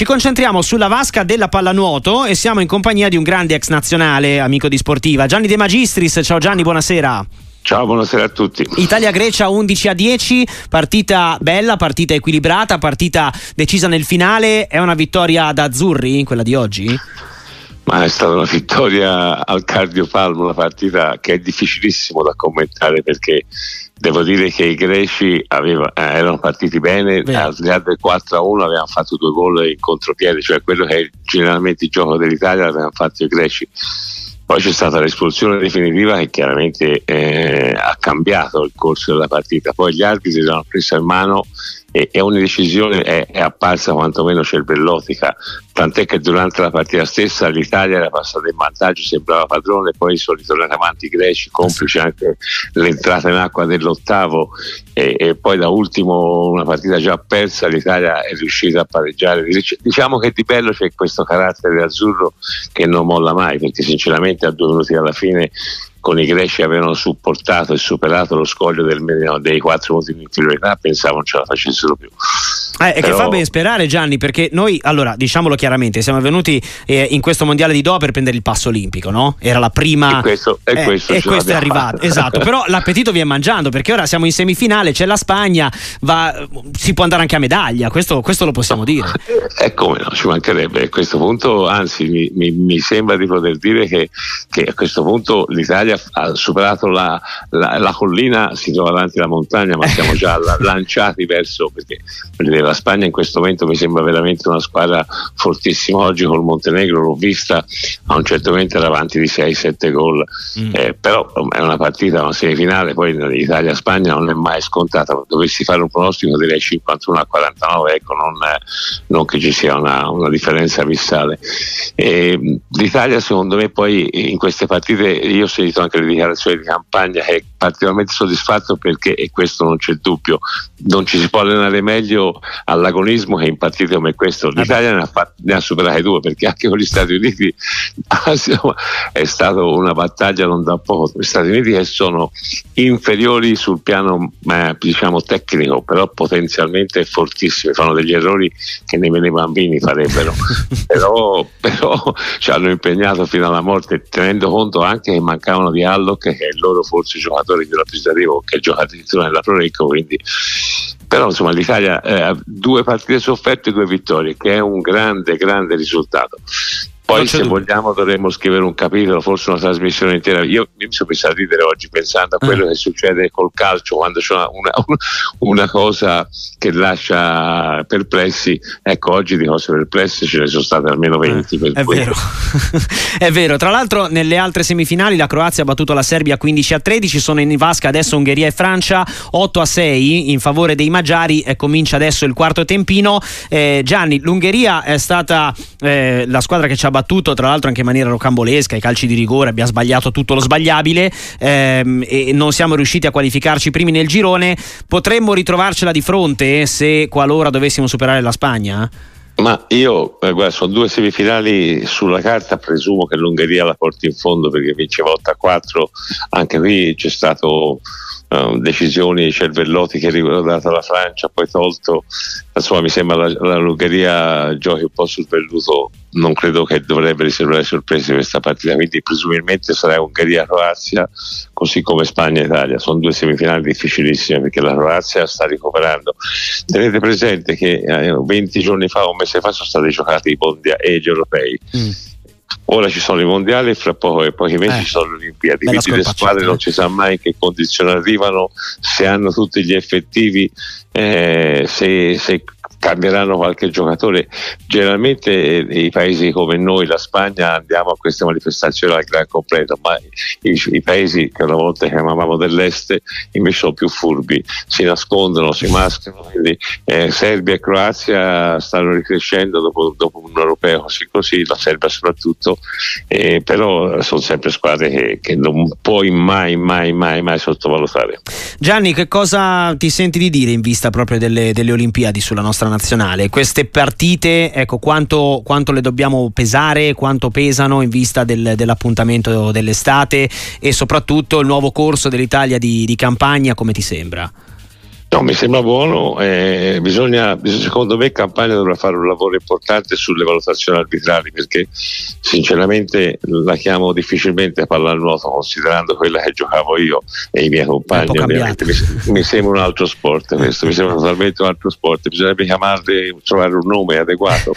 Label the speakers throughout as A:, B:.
A: ci concentriamo sulla vasca della pallanuoto e siamo in compagnia di un grande ex nazionale, amico di sportiva, Gianni De Magistris. Ciao Gianni, buonasera.
B: Ciao, buonasera a tutti.
A: Italia-Grecia 11 a 10, partita bella, partita equilibrata, partita decisa nel finale. È una vittoria da azzurri, quella di oggi?
B: Ma è stata una vittoria al cardiopalmo, una partita che è difficilissimo da commentare perché devo dire che i greci aveva, eh, erano partiti bene, Beh. al di là del 4 a 1 avevano fatto due gol in contropiede, cioè quello che è generalmente il gioco dell'Italia l'avevano fatto i greci poi c'è stata l'espulsione definitiva che chiaramente eh, ha cambiato il corso della partita. Poi gli arbitri l'hanno presa in mano e, e ogni decisione è, è, apparsa quantomeno cervellotica, tant'è che durante la partita stessa l'Italia era passata in vantaggio, sembrava padrone, poi sono ritornati avanti i greci, complice anche l'entrata in acqua dell'ottavo e, e, poi da ultimo una partita già persa l'Italia è riuscita a pareggiare. Diciamo che di bello c'è questo carattere azzurro che non molla mai, perché sinceramente a due minuti alla fine con i greci avevano supportato e superato lo scoglio del, dei quattro minuti di inferiorità pensavo non ce la facessero più
A: eh, Però... che fa ben sperare Gianni perché noi allora diciamolo chiaramente siamo venuti eh, in questo mondiale di Doha per prendere il passo olimpico no? era la prima
B: e questo, e
A: eh,
B: questo,
A: e questo è arrivato esatto. Però l'appetito viene mangiando perché ora siamo in semifinale c'è la Spagna va, si può andare anche a medaglia questo, questo lo possiamo dire.
B: E eh, come no ci mancherebbe. A questo punto anzi mi, mi, mi sembra di poter dire che, che a questo punto l'Italia ha superato la, la, la, collina, si trova davanti alla montagna, ma siamo già lanciati verso perché la Spagna in questo momento mi sembra veramente una squadra fortissima. Oggi col Montenegro l'ho vista a un certo momento era avanti di 6-7 gol, mm. eh, però è una partita, una semifinale, poi Italia-Spagna non è mai scontata. Dovessi fare un pronostico direi 51 a 49, ecco, non, non che ci sia una, una differenza abissale. E, L'Italia secondo me poi in queste partite io ho sentito anche le dichiarazioni di campagna, è particolarmente soddisfatto perché, e questo non c'è dubbio, non ci si può allenare meglio all'agonismo che in partite come questo. Eh L'Italia ne ha, fat- ne ha superate due perché anche con gli Stati Uniti è stata una battaglia non da poco. Gli Stati Uniti che sono inferiori sul piano eh, diciamo tecnico, però potenzialmente fortissimi, fanno degli errori che nemmeno i bambini farebbero, però, però ci hanno impegnato fino alla morte tenendo conto anche che mancavano di Alloc che è il loro forse giocatore più rappresentativo che gioca addirittura nella Pro Recco quindi però insomma l'Italia eh, ha due partite sofferte e due vittorie che è un grande grande risultato poi se dubbio. vogliamo dovremmo scrivere un capitolo, forse una trasmissione intera. Io mi sono messo a ridere oggi pensando a quello eh. che succede col calcio quando c'è una, una, una, cosa che lascia perplessi. Ecco, oggi di cose perplesse ce ne sono state almeno 20.
A: Eh, è vero. è vero. Tra l'altro nelle altre semifinali la Croazia ha battuto la Serbia 15 a 13, sono in vasca adesso Ungheria e Francia 8 a 6 in favore dei Magiari e comincia adesso il quarto tempino. Eh, Gianni, l'Ungheria è stata eh, la squadra che ci ha battuto battuto tra l'altro anche in maniera rocambolesca, i calci di rigore, abbiamo sbagliato tutto lo sbagliabile ehm, e non siamo riusciti a qualificarci primi nel girone. Potremmo ritrovarcela di fronte se qualora dovessimo superare la Spagna?
B: Ma io, eh, guarda, sono due semifinali sulla carta, presumo che l'Ungheria la porti in fondo perché vinceva 8 a 4, anche qui c'è stato uh, decisioni cervellotiche riguardanti la Francia, poi tolto, insomma mi sembra la, la l'Ungheria giochi un po' sul velluto, non credo che dovrebbe riservare sorprese questa partita, quindi presumibilmente sarà Ungheria-Croazia, così come Spagna-Italia, sono due semifinali difficilissime perché la Croazia sta recuperando. Tenete presente che eh, 20 giorni fa, un mese fa, sono stati giocati i mondiali e gli europei. Mm ora ci sono i mondiali e fra poco, pochi mesi eh, ci sono Olimpiadi, quindi le squadre non si sa mai in che condizioni arrivano, se hanno tutti gli effettivi, eh, se, se cambieranno qualche giocatore. Generalmente eh, i paesi come noi, la Spagna, andiamo a queste manifestazioni al gran completo, ma i, i, paesi che una volta chiamavamo dell'est invece sono più furbi, si nascondono, si mascherano. Quindi eh, Serbia e Croazia stanno ricrescendo dopo, dopo, un europeo così così, la Serbia soprattutto, eh, però sono sempre squadre che, che non puoi mai, mai, mai, mai sottovalutare.
A: Gianni, che cosa ti senti di dire in vista proprio delle, delle Olimpiadi sulla nostra nazionale. Queste partite, ecco, quanto, quanto le dobbiamo pesare, quanto pesano in vista del, dell'appuntamento dell'estate e soprattutto il nuovo corso dell'Italia di, di campagna, come ti sembra?
B: No, mi sembra buono, eh, bisogna, secondo me Campagna dovrà fare un lavoro importante sulle valutazioni arbitrali perché sinceramente la chiamo difficilmente pallanuoto considerando quella che giocavo io e i miei compagni, mi, mi, sembra un altro sport questo, mi sembra totalmente un altro sport, bisognerebbe chiamarli, trovare un nome adeguato,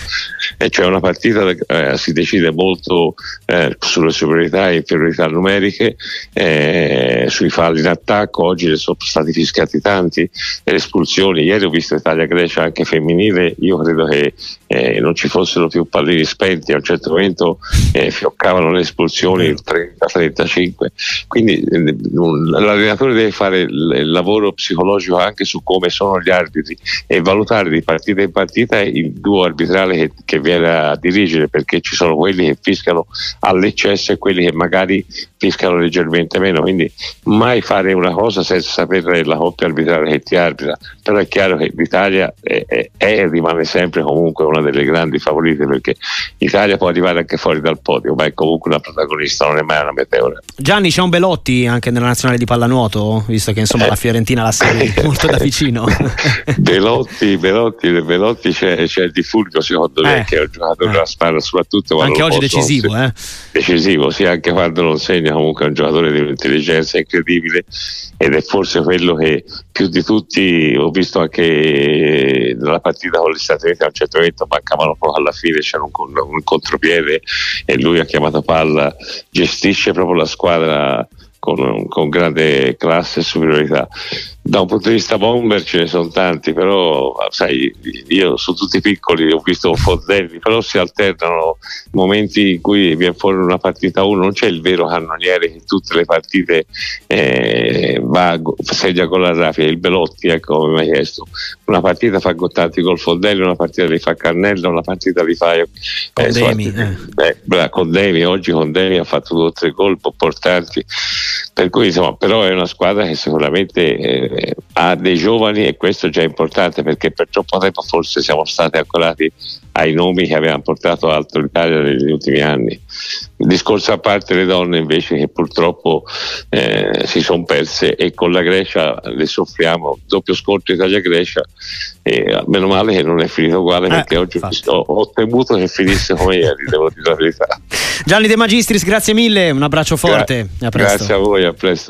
B: e cioè una partita eh, si decide molto eh, sulle superiorità e inferiorità numeriche, eh, sui falli in attacco, oggi ne sono stati fischiati tanti, le espulsioni. Ieri ho visto Italia-Grecia anche femminile, io credo che eh, non ci fossero più pallini spenti, a un certo momento eh, fioccavano le espulsioni il 30-35. Quindi eh, l'allenatore deve fare il lavoro psicologico anche su come sono gli arbitri e valutare di partita in partita il duo arbitrale che, che viene a dirigere, perché ci sono quelli che fiscano all'eccesso e quelli che magari fiscano leggermente meno. Quindi mai fare una cosa senza sapere la coppia arbitrale che ti arbitra. Però è chiaro che l'Italia è, e rimane sempre comunque una delle grandi favorite perché l'Italia può arrivare anche fuori dal podio, ma è comunque una protagonista, non è mai una meteora.
A: Gianni, c'è un Belotti anche nella nazionale di pallanuoto, visto che insomma eh. la Fiorentina la segue molto da vicino.
B: Belotti, Belotti, Belotti c'è, c'è il Di Fulvio secondo me eh. che un giocatore eh. da sparra soprattutto
A: anche oggi decisivo, eh?
B: decisivo, sì, anche quando non segna comunque è un giocatore di un'intelligenza incredibile ed è forse quello che più di tutti ho visto anche nella partita con gli Stati Uniti a un certo momento mancavano poco alla fine c'era un, un contropiede e lui ha chiamato palla gestisce proprio la squadra con, con grande classe e superiorità da un punto di vista bomber ce ne sono tanti, però sai, io su tutti i piccoli ho visto Fondelli, però si alternano momenti in cui viene fuori una partita uno, non c'è il vero cannoniere che tutte le partite eh, va, segna con la rafia, il Belotti, ecco come mi hai chiesto, una partita fa tanti gol Fondelli, una partita li fa Cannella, una partita li fa
A: eh, con Demi,
B: eh. eh, con Demi, oggi con Demi ha fatto due o tre gol importanti, per cui insomma, però è una squadra che sicuramente eh, eh, ha dei giovani e questo è già importante perché per troppo tempo forse siamo stati ancorati ai nomi che avevano portato alto l'Italia negli ultimi anni. Il discorso a parte le donne invece che purtroppo eh, si sono perse e con la Grecia le soffriamo, doppio scontro Italia-Grecia e meno male che non è finito uguale eh, perché oggi ho, ho, temuto che finisse come ieri, devo dire la verità.
A: Gianni De Magistris, grazie mille, un abbraccio forte.
B: Gra- a grazie a voi, a presto.